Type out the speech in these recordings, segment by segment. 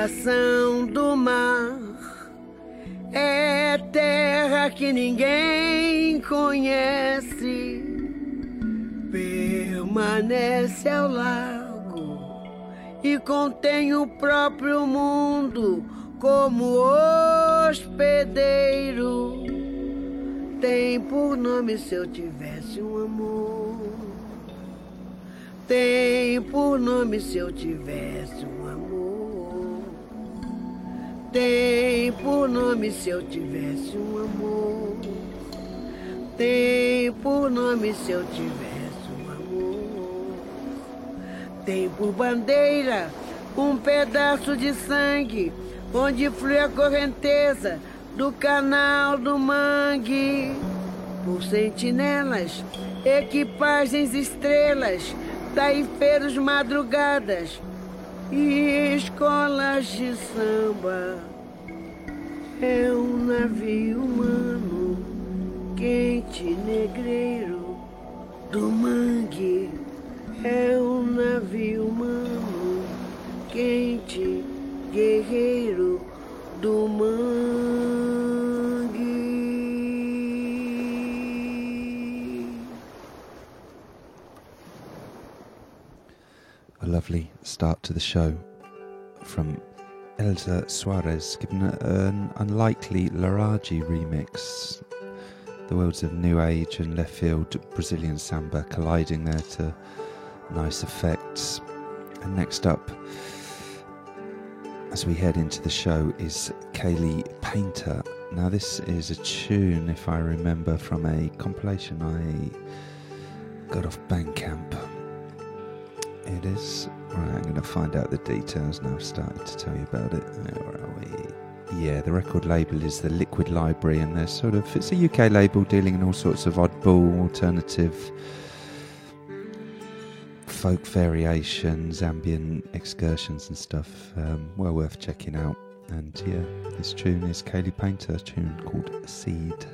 coração do mar é terra que ninguém conhece. Permanece ao largo e contém o próprio mundo como hospedeiro. Tem por nome se eu tivesse um amor. Tem por nome se eu tivesse um. Tem por nome se eu tivesse um amor. Tem por nome se eu tivesse um amor. Tem por bandeira um pedaço de sangue onde flui a correnteza do canal do mangue. Por sentinelas, equipagens estrelas, taifeiros madrugadas e escolas de samba. É um navio humano, quente negreiro do mangue. É um navio humano, quente guerreiro do mangue. Lovely start to the show from Elza Soares, given an unlikely Laraji remix. The worlds of new age and left field Brazilian samba colliding there to nice effects. And next up, as we head into the show, is Kaylee Painter. Now, this is a tune, if I remember, from a compilation I got off Bandcamp. It is. Right, I'm going to find out the details now. I've started to tell you about it. Where are we? Yeah, the record label is the Liquid Library, and they're sort of. It's a UK label dealing in all sorts of oddball, alternative folk variations, ambient excursions, and stuff. Um, well worth checking out. And yeah, this tune is Kaylee Painter, a tune called Seed.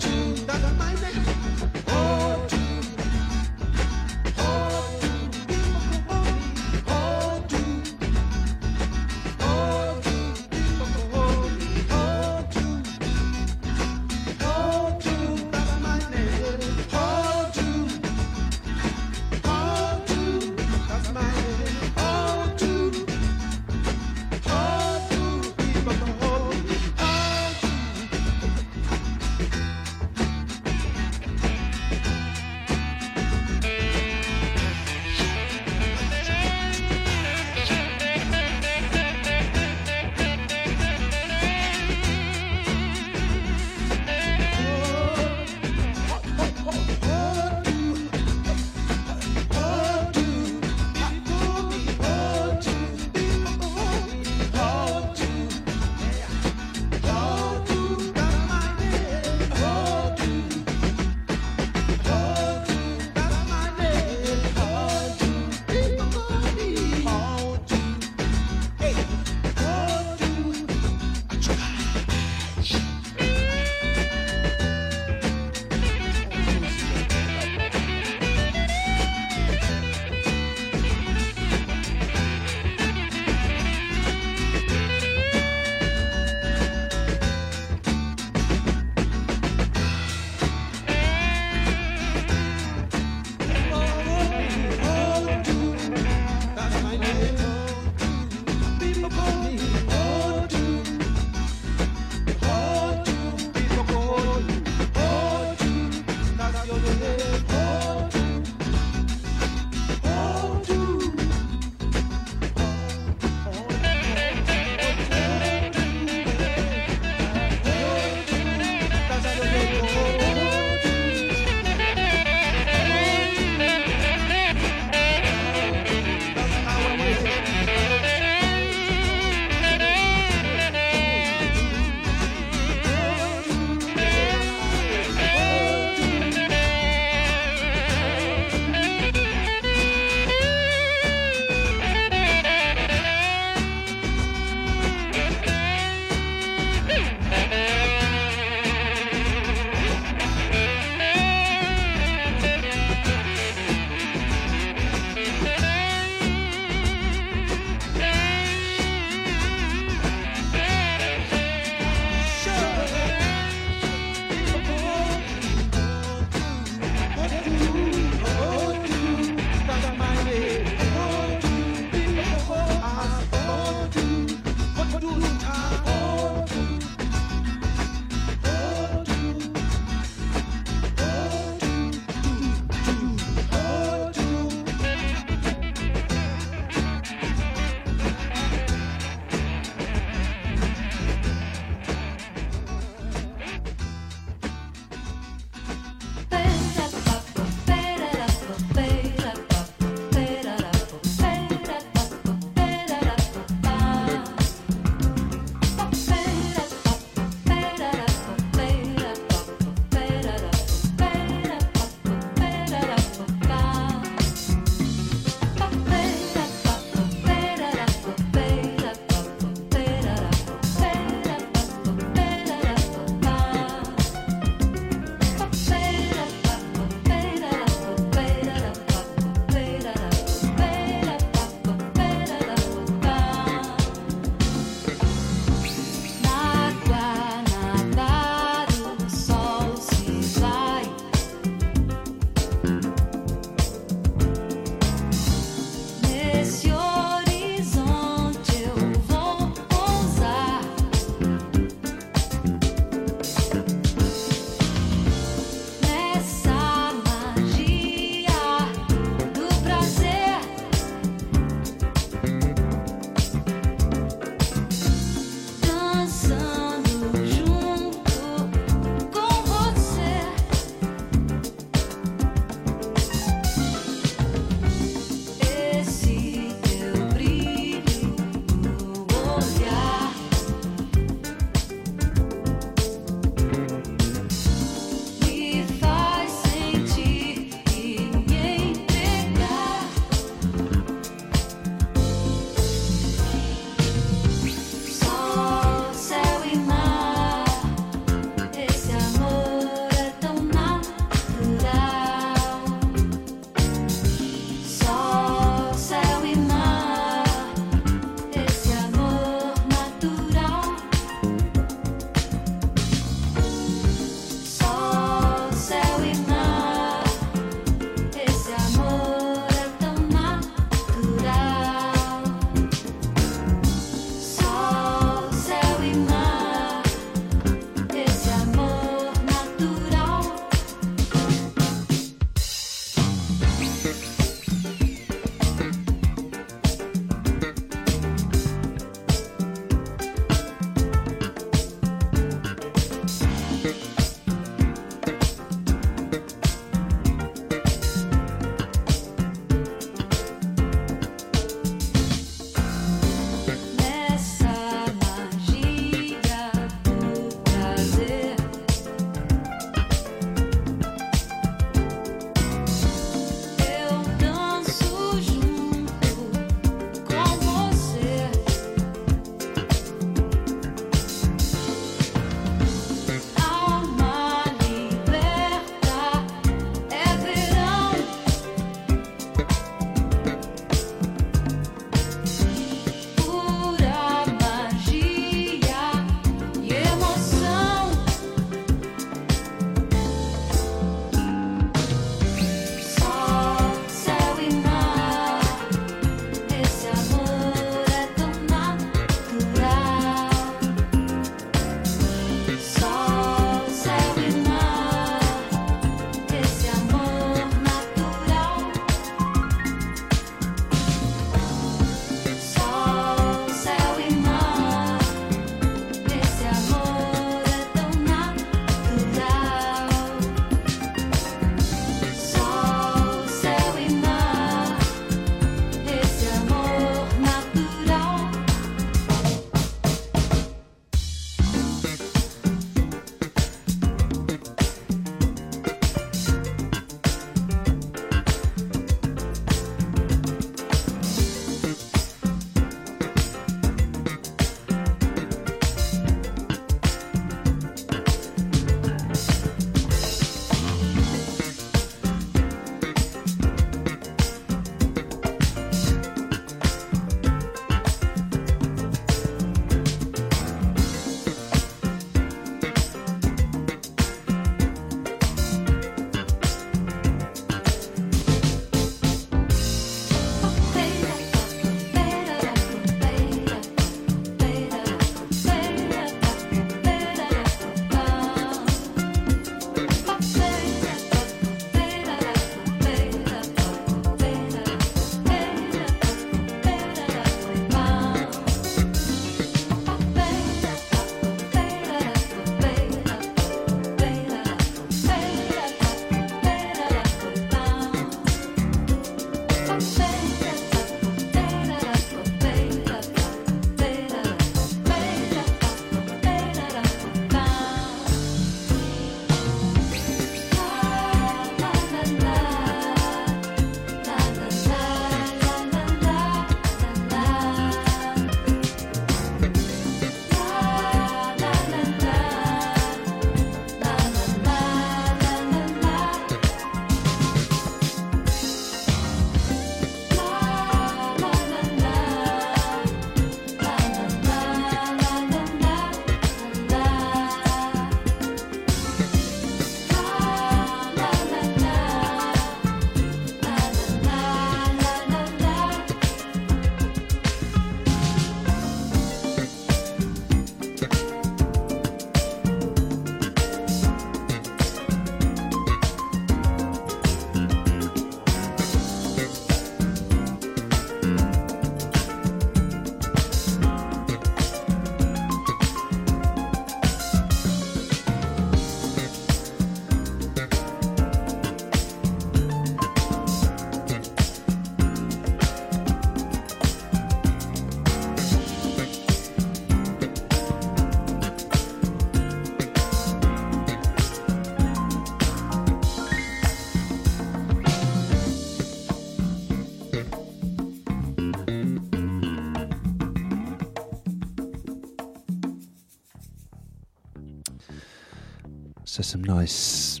So, some nice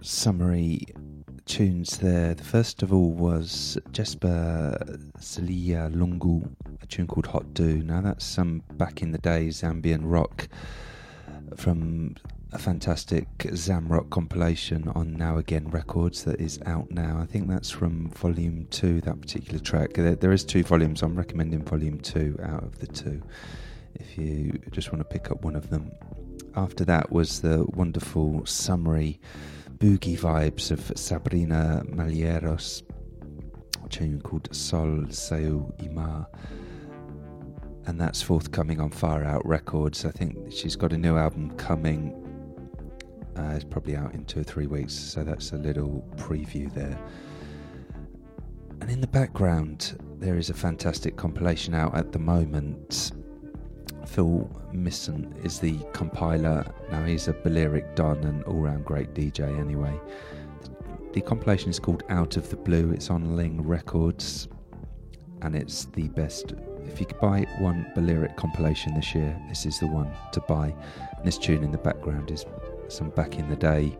summary tunes there. The first of all was Jesper Celia Lungu, a tune called Hot Do. Now, that's some back in the days ambient rock from a fantastic Zamrock compilation on Now Again Records that is out now. I think that's from volume two, that particular track. There, there is two volumes. I'm recommending volume two out of the two if you just want to pick up one of them. After that was the wonderful summary boogie vibes of Sabrina Malheiros, a tune called Sol Seu Ima and that's forthcoming on Far Out Records. I think she's got a new album coming uh, it's probably out in two or three weeks, so that's a little preview there. And in the background, there is a fantastic compilation out at the moment. Phil Mison is the compiler. Now, he's a Balearic Don and all round great DJ, anyway. The compilation is called Out of the Blue. It's on Ling Records, and it's the best. If you could buy one Balearic compilation this year, this is the one to buy. And this tune in the background is some back in the day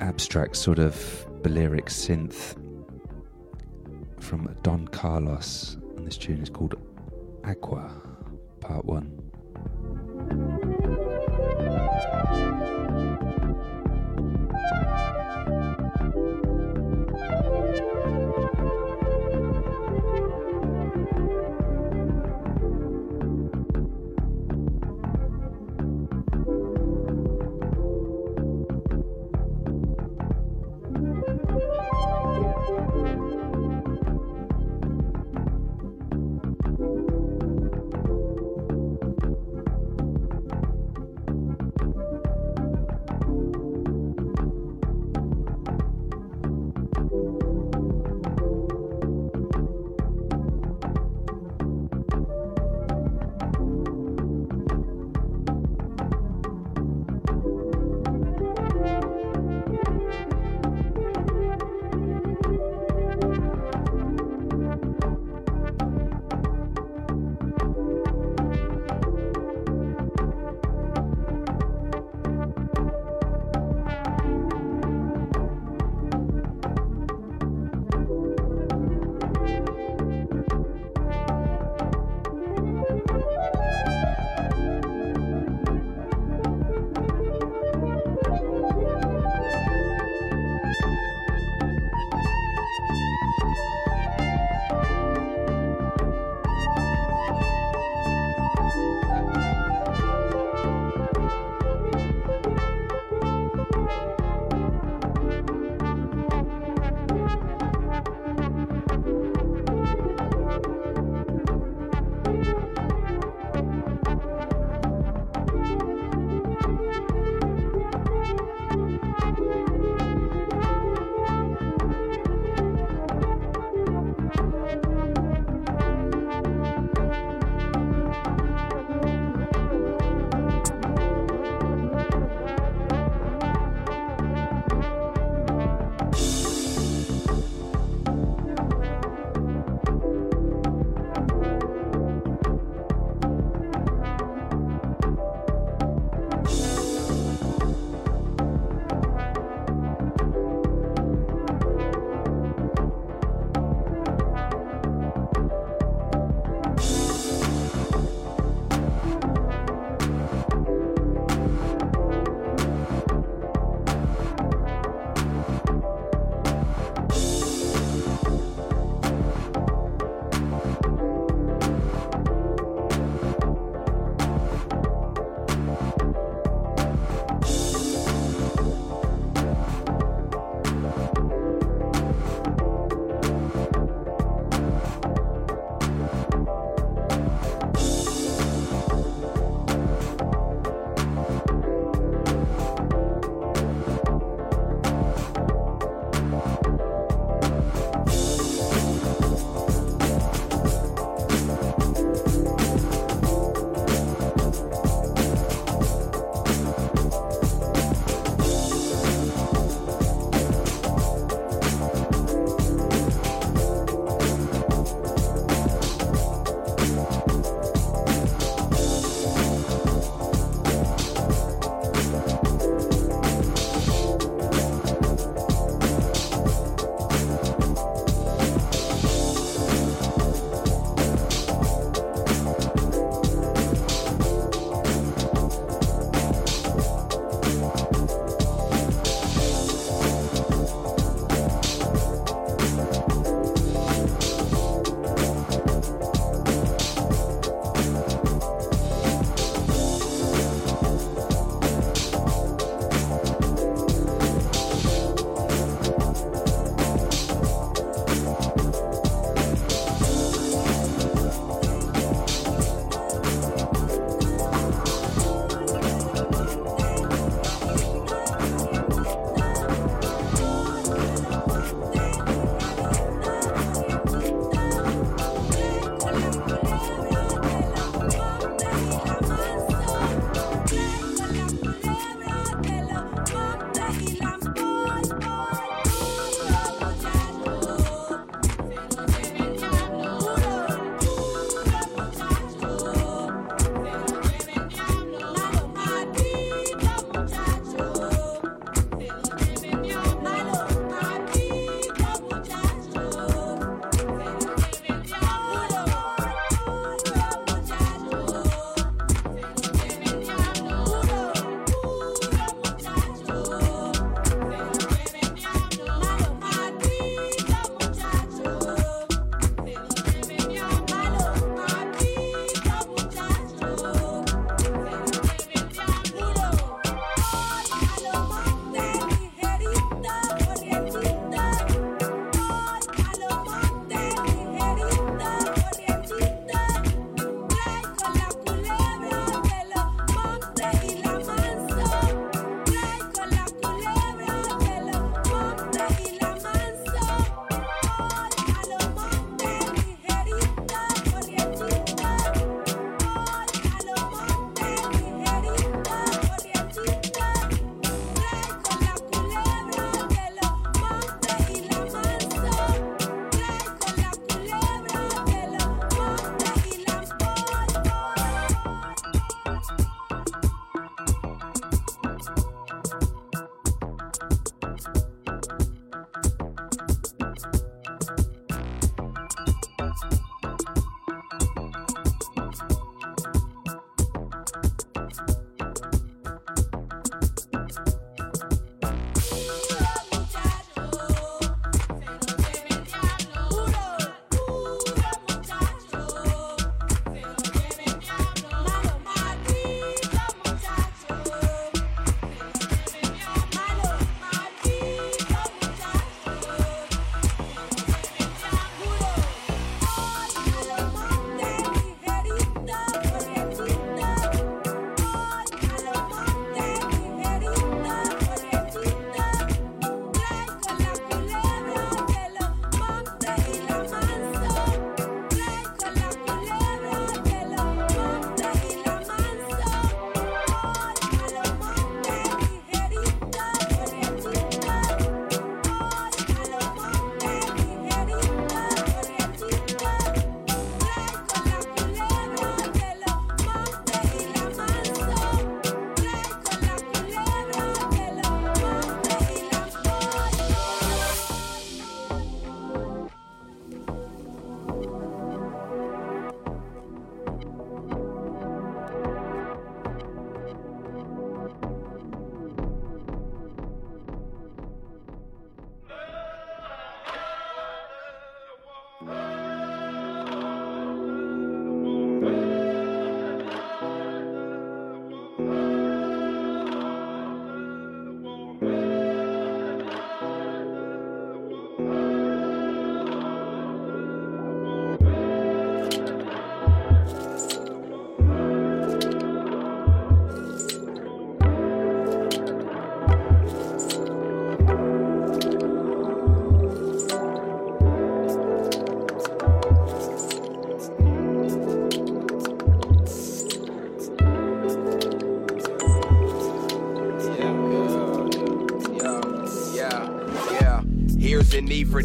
abstract sort of Balearic synth from Don Carlos, and this tune is called Aqua, Part 1.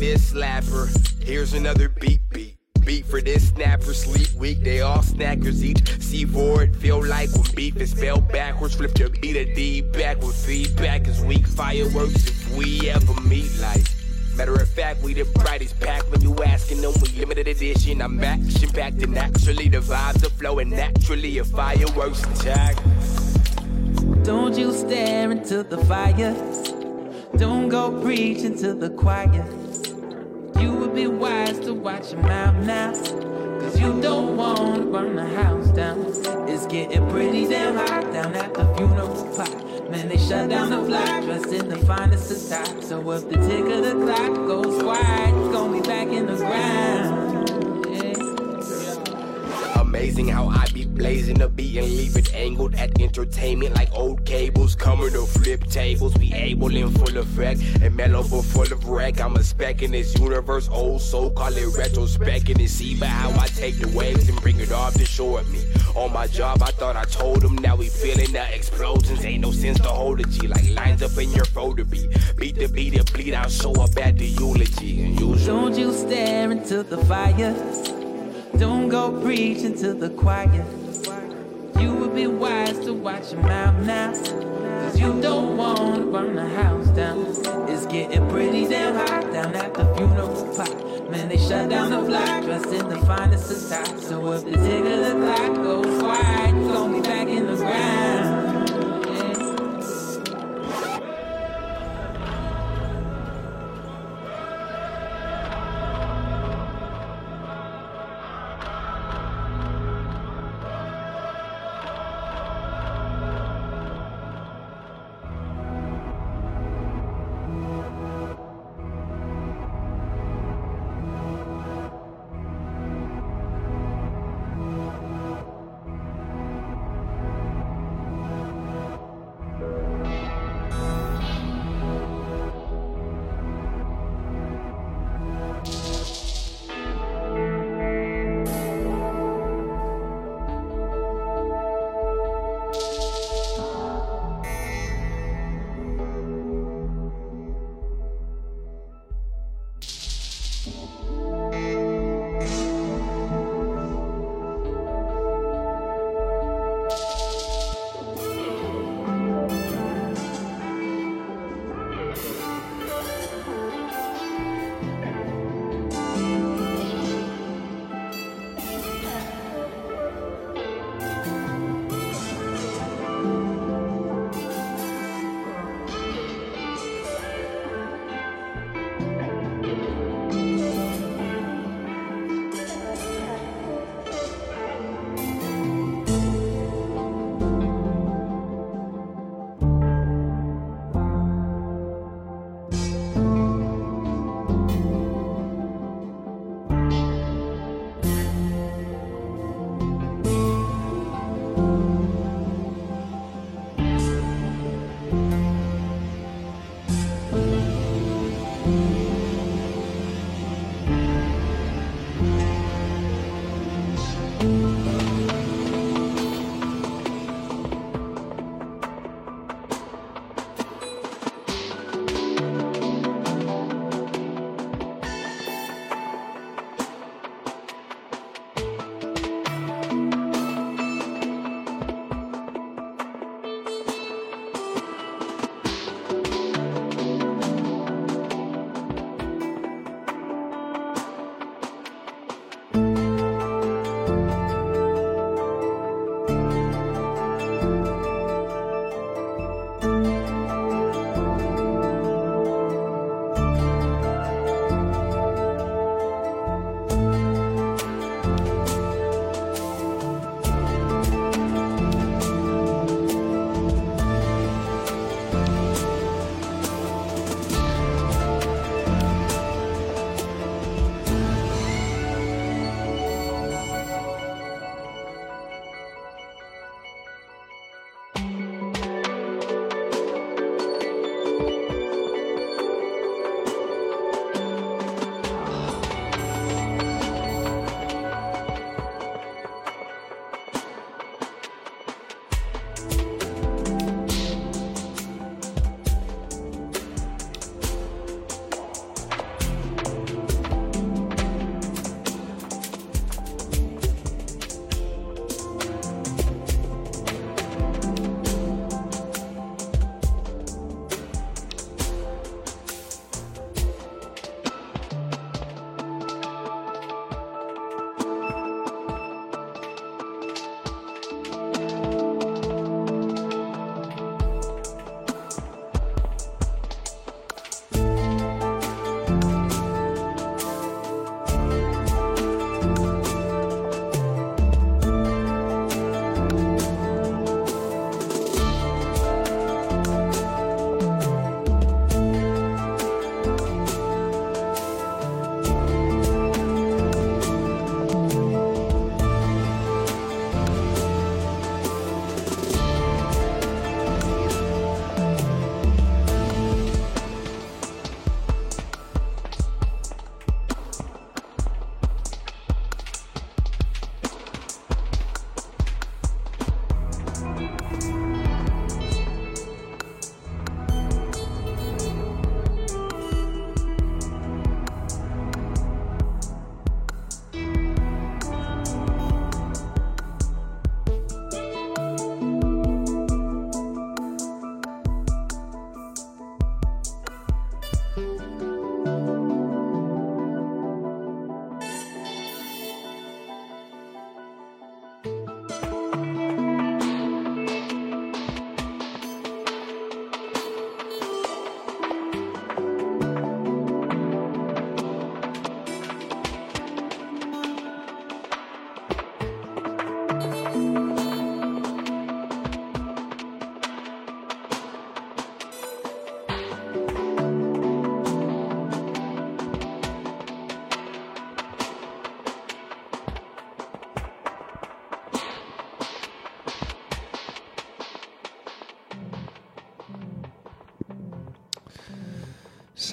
This slapper. Here's another beat beat. Beat for this snapper, sleep weak, they all snackers each. See forward, feel like when beef is spelled backwards. Flip the beat a D back with feedback is weak. Fireworks if we ever meet like. Matter of fact, we the brightest pack when you asking them. We limited edition. I'm action packed and naturally the vibes are flowing naturally. A fireworks attack. Don't you stare into the fire. Don't go preaching to the choir. Be wise to watch your mouth now. Cause you don't want to burn the house down. It's getting pretty damn hot down at the funeral plot. Man, they shut down the block, dressed in the finest attire. So if the tick of the clock goes quiet, it's gonna be back in the ground. Amazing how I be blazing the beat and leave it angled at entertainment like old cables. Coming to flip tables, we able in full effect and mellow but full of wreck. I'm a spec in this universe, old soul, call it retrospecting and see by how I take the waves and bring it off to shore at me. On my job, I thought I told him, now we feeling the explosions. Ain't no sense to hold a G like lines up in your folder beat. Beat the beat and bleed, I'll show up at the eulogy. And usually, Don't you stare into the fire. Don't go preaching to the choir. You would be wise to watch your mouth now. Cause you don't want to burn the house down. It's getting pretty damn hot down at the funeral plot. Man, they shut down the block, dressed in the finest attire. So if the tick of the clock goes quiet, it's gonna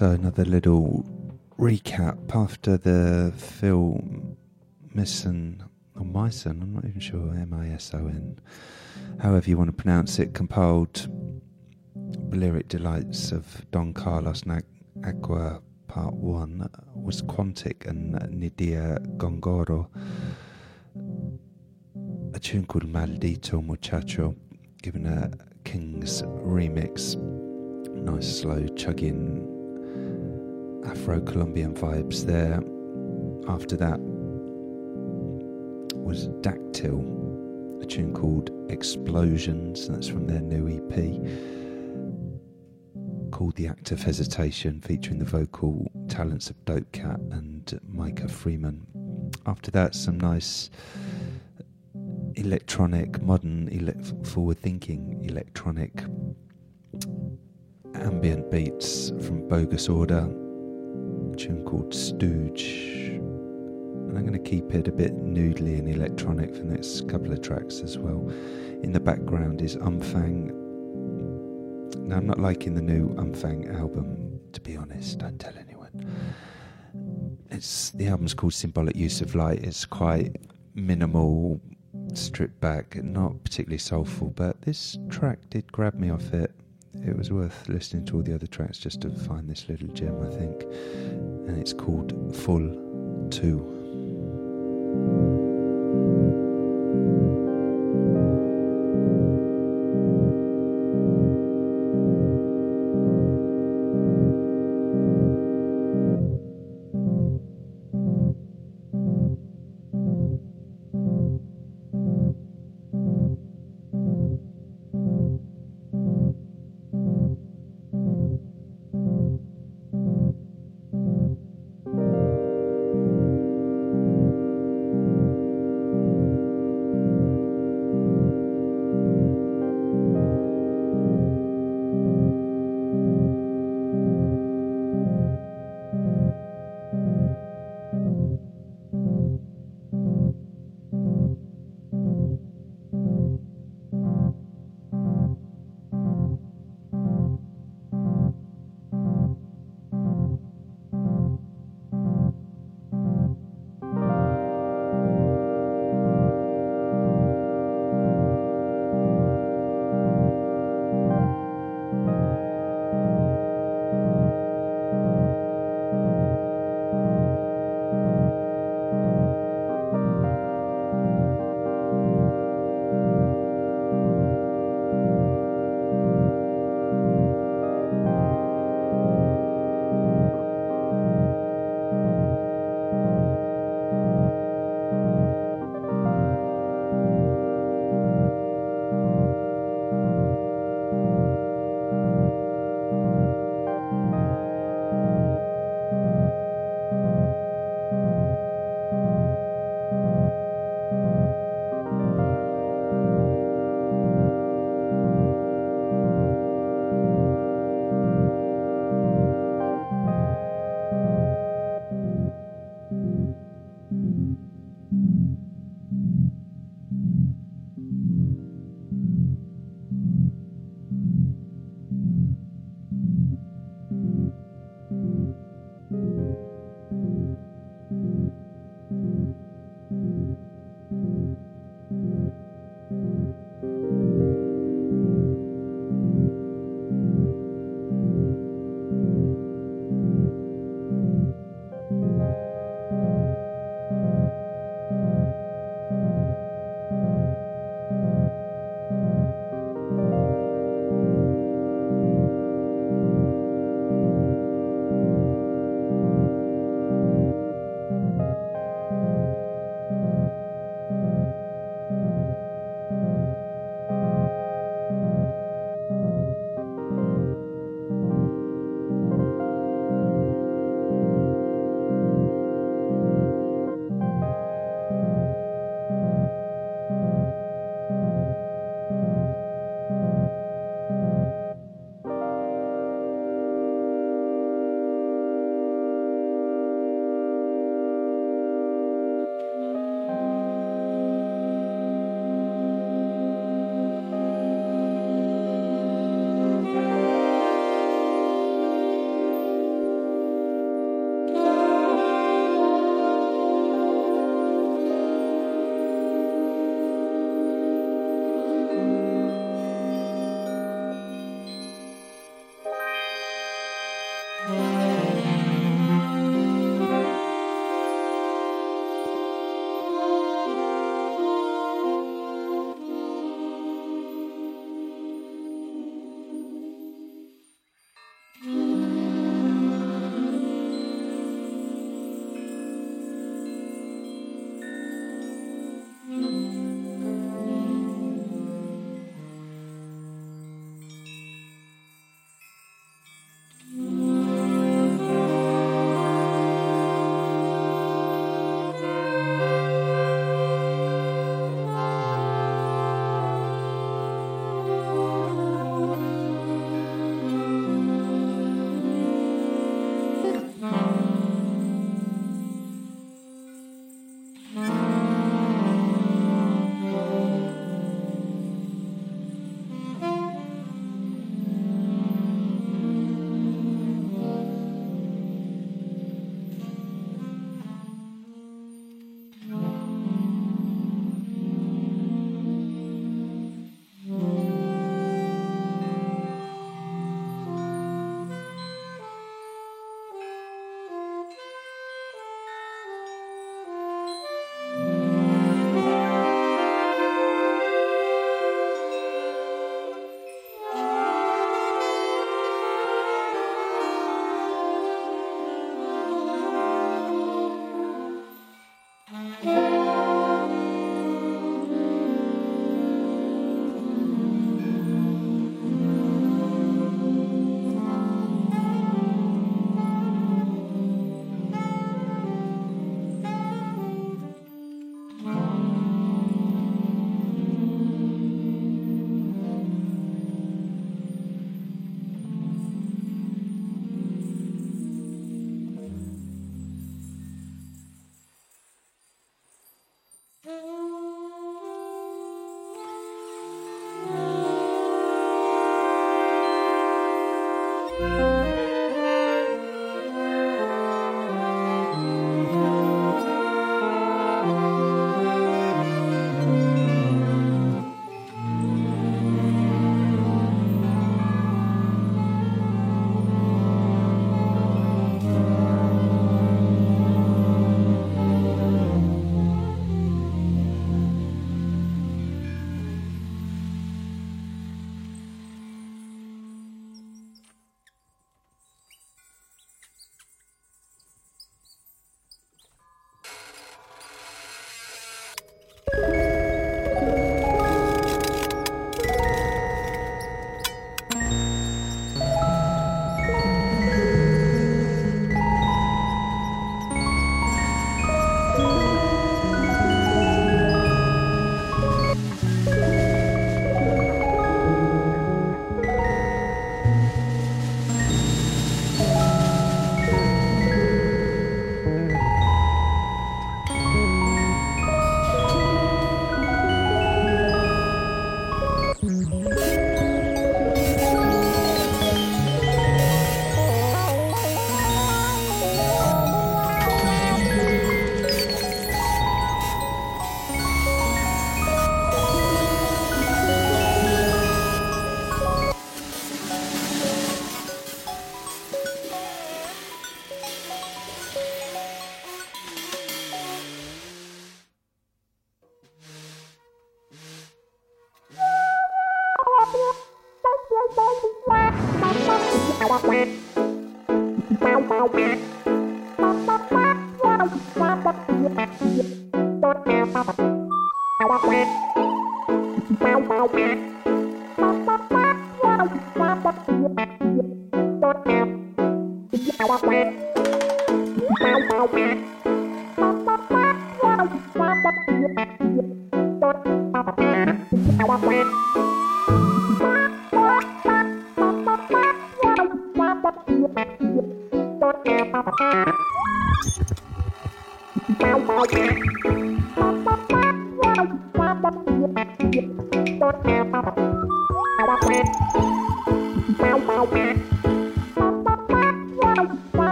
So, another little recap after the Phil Misson or Mison, I'm not even sure, M I S O N, however you want to pronounce it, compiled lyric delights of Don Carlos Agua Part 1 was Quantic and Nidia Góngora, a tune called Maldito Muchacho, given a King's remix. Nice slow chugging Afro Colombian vibes there. After that was Daktyl, a tune called Explosions, that's from their new EP called The Act of Hesitation, featuring the vocal talents of Dope Cat and Micah Freeman. After that, some nice electronic, modern, ele- forward thinking electronic ambient beats from Bogus Order, called Stooge. And I'm going to keep it a bit noodly and electronic for the next couple of tracks as well. In the background is Umfang now, I'm not liking the new Umfang album, to be honest, don't tell anyone. It's The album's called Symbolic Use of Light. It's quite minimal, stripped back, not particularly soulful, but this track did grab me off it. It was worth listening to all the other tracks just to find this little gem, I think. And it's called Full 2.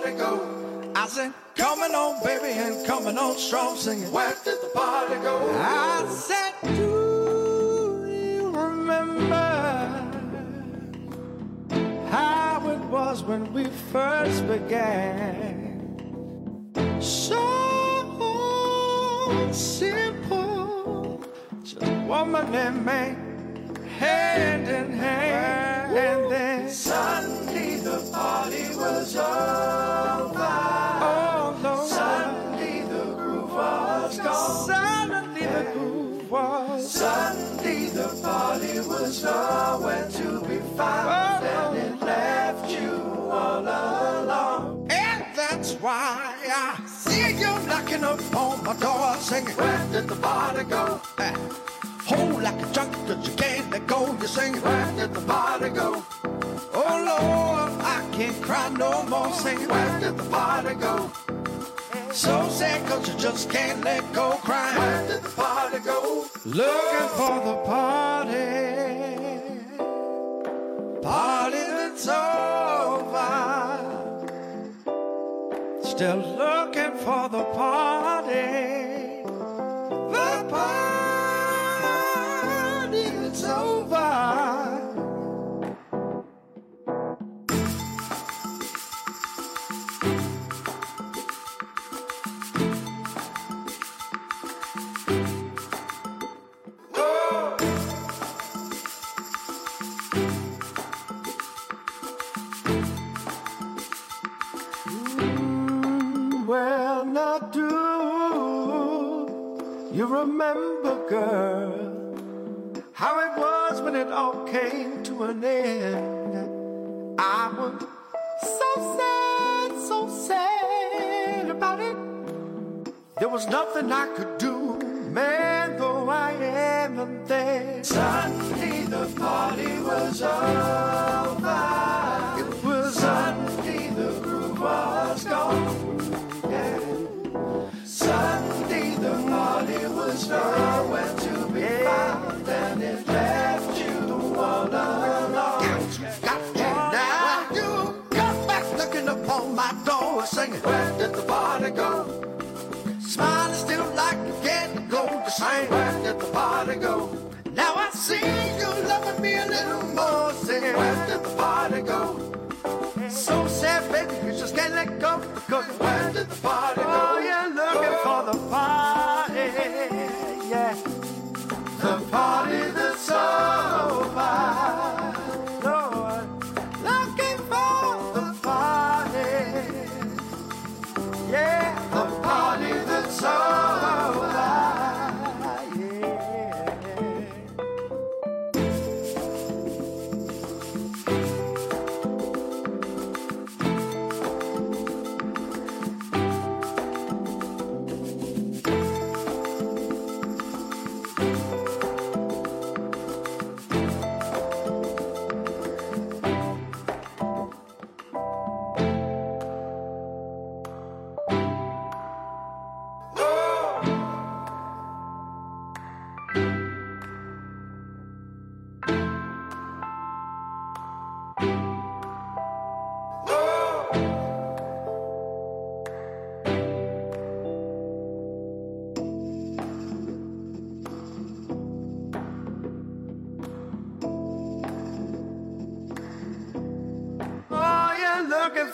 Party go? I said, coming on, baby, and coming on strong singing. Where did the party go? I said, do you remember how it was when we first began? So simple, just woman and man, hand in hand. And then suddenly the party was over. Oh Lord, suddenly the groove was gone. Suddenly the groove was. Suddenly the party was nowhere to be found, oh, and it left you all alone. And that's why I see you knocking up on my door singing. Where did the party go? Uh, hold like a junk that you can't let go. You're singing. Where did the party go? Oh Lord, can't cry no more Say, Where did the party go? So sad cause you just can't let go crying. Where did the party go? Looking for the party. Party that's over. Still looking for the party. Remember, girl, how it was when it all came to an end? I was so sad, so sad about it. There was nothing I could do, man, though I am there. Suddenly the party was over. It was suddenly the groove was gone. was nowhere to be found, and it left you all alone. Got me now. You come back looking upon my door, singing. Where did the party go? Smiling still like you can't go the same. Where did the party go? Now I see you loving me a little more, singing. Where did the party go? So sad, baby, you just can't let go. Cause where did the party go? Oh, yeah.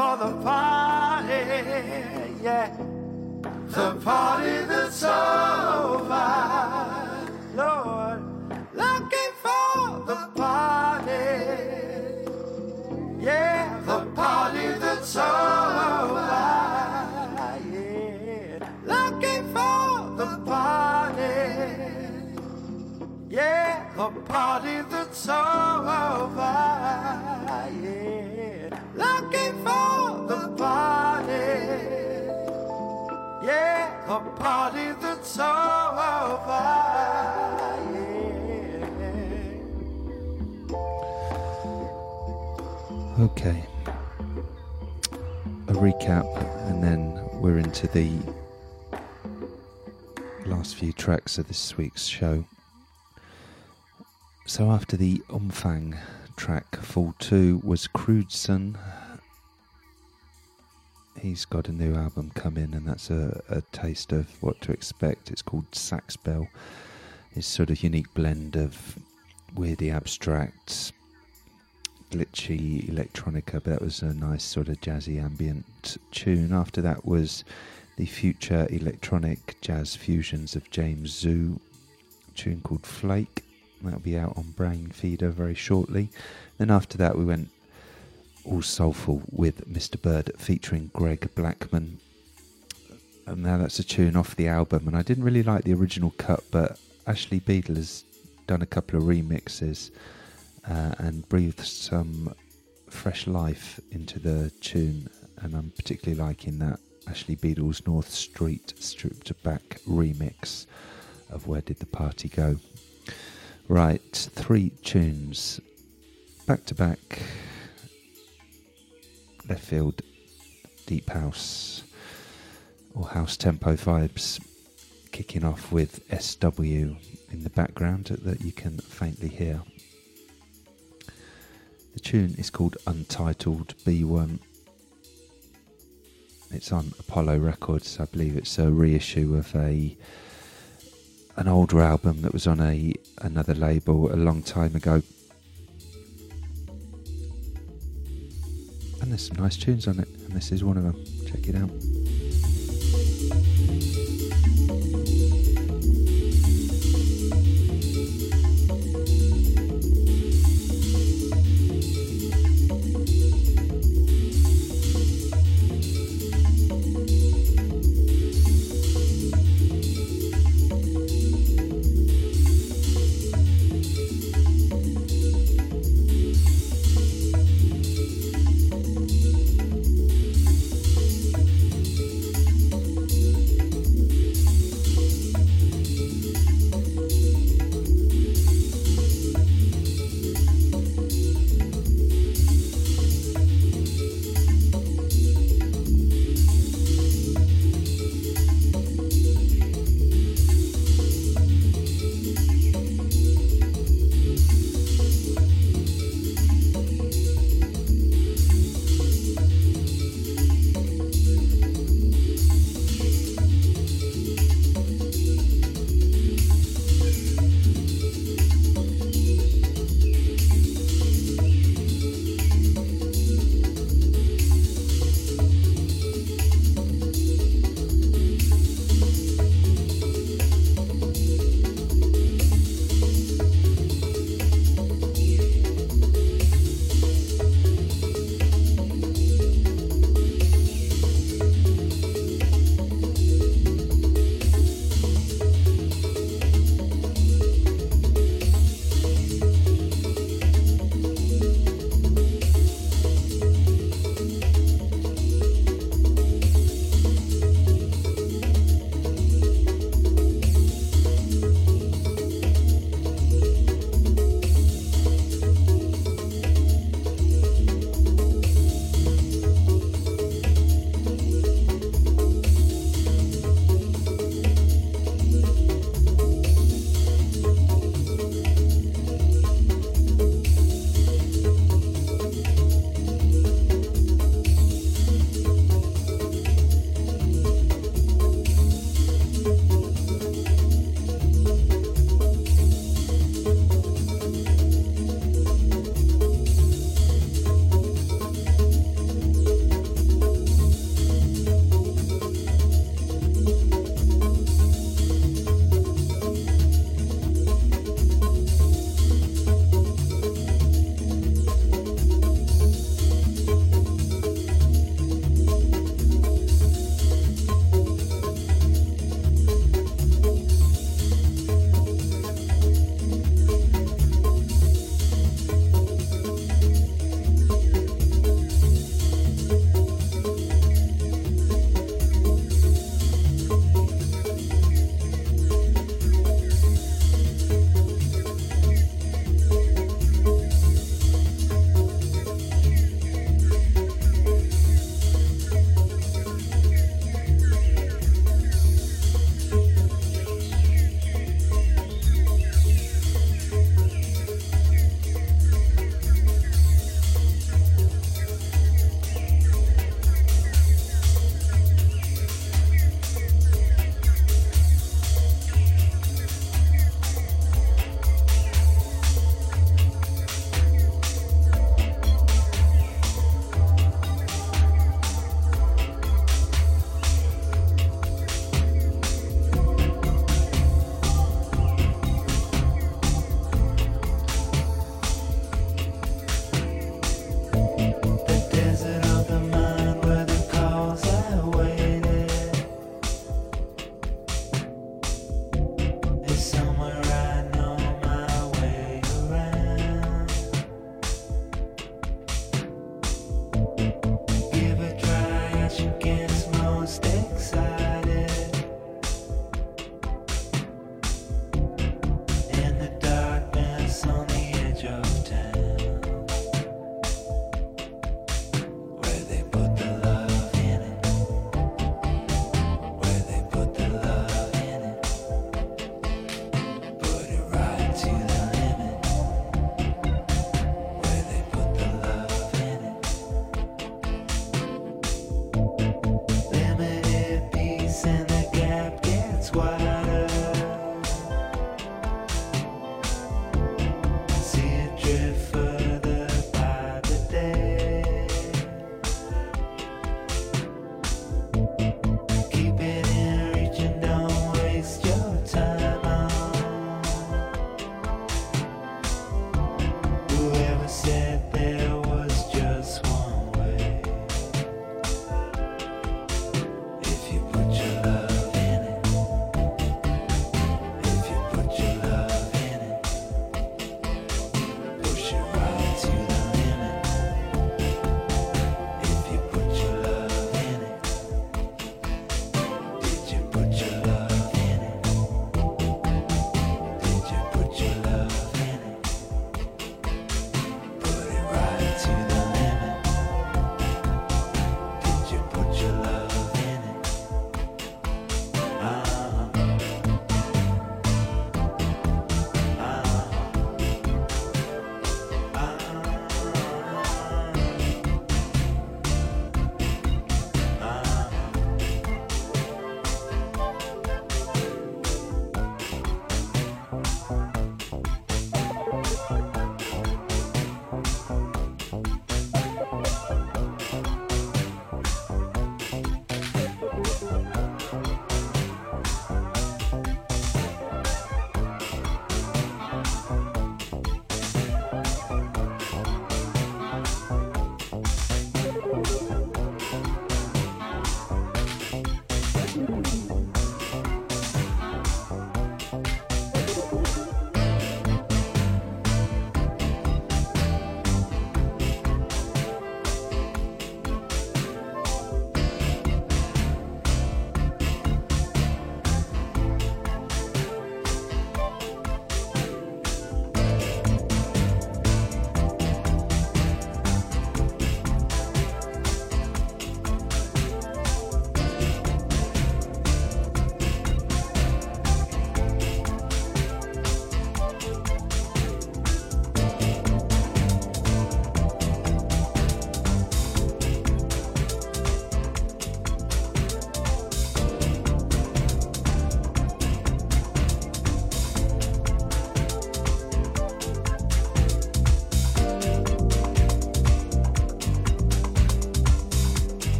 For the party, into the last few tracks of this week's show. So, after the Umfang track, Fall 2 was Crudson. He's got a new album coming, and that's a, a taste of what to expect. It's called Sax Bell. It's sort of unique blend of weirdy abstract, glitchy electronica, but that was a nice sort of jazzy ambient tune. After that was the future electronic jazz fusions of Jameszoo, tune called Flake. That'll be out on Brainfeeder very shortly. Then after that, we went all soulful with Mr. Bird featuring Greg Blackman. And now that's a tune off the album, and I didn't really like the original cut, but Ashley Beedle has done a couple of remixes uh, and breathed some fresh life into the tune, and I'm particularly liking that Ashley Beedle's North Street stripped back remix of Where Did the Party Go? Right, three tunes back to back, left field, deep house, or house tempo vibes, kicking off with SW in the background that you can faintly hear. The tune is called Untitled B1. It's on Apollo Records. I believe it's a reissue of a an older album that was on a another label a long time ago. And there's some nice tunes on it, and this is one of them. Check it out.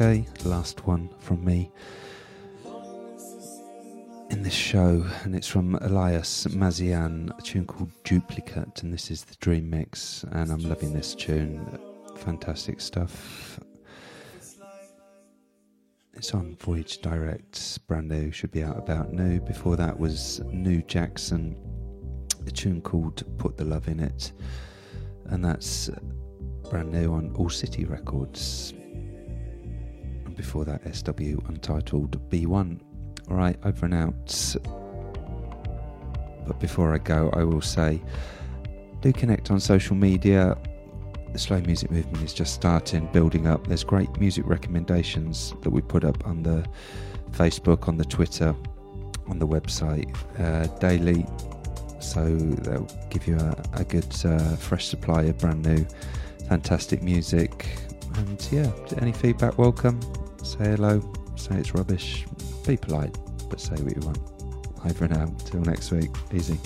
Okay, last one from me in this show, and it's from Elias Mazian, a tune called Duplicate, and this is the Dream Mix, and I'm loving this tune. Fantastic stuff. It's on Voyage Direct, brand new, should be out about new. Before that was New Jackson, a tune called Put the Love in It, and that's brand new on All City Records. Before that, SW Untitled B1. Alright, over and out. But before I go, I will say do connect on social media the slow music movement is just starting, building up. There's great music recommendations that we put up on the Facebook, on the Twitter, on the website uh, daily. So they'll give you a, a good, uh, fresh supply of brand new, fantastic music. And yeah, any feedback, welcome. Say hello, say it's rubbish. Be polite, but say what you want. Over now. Till next week. Easy.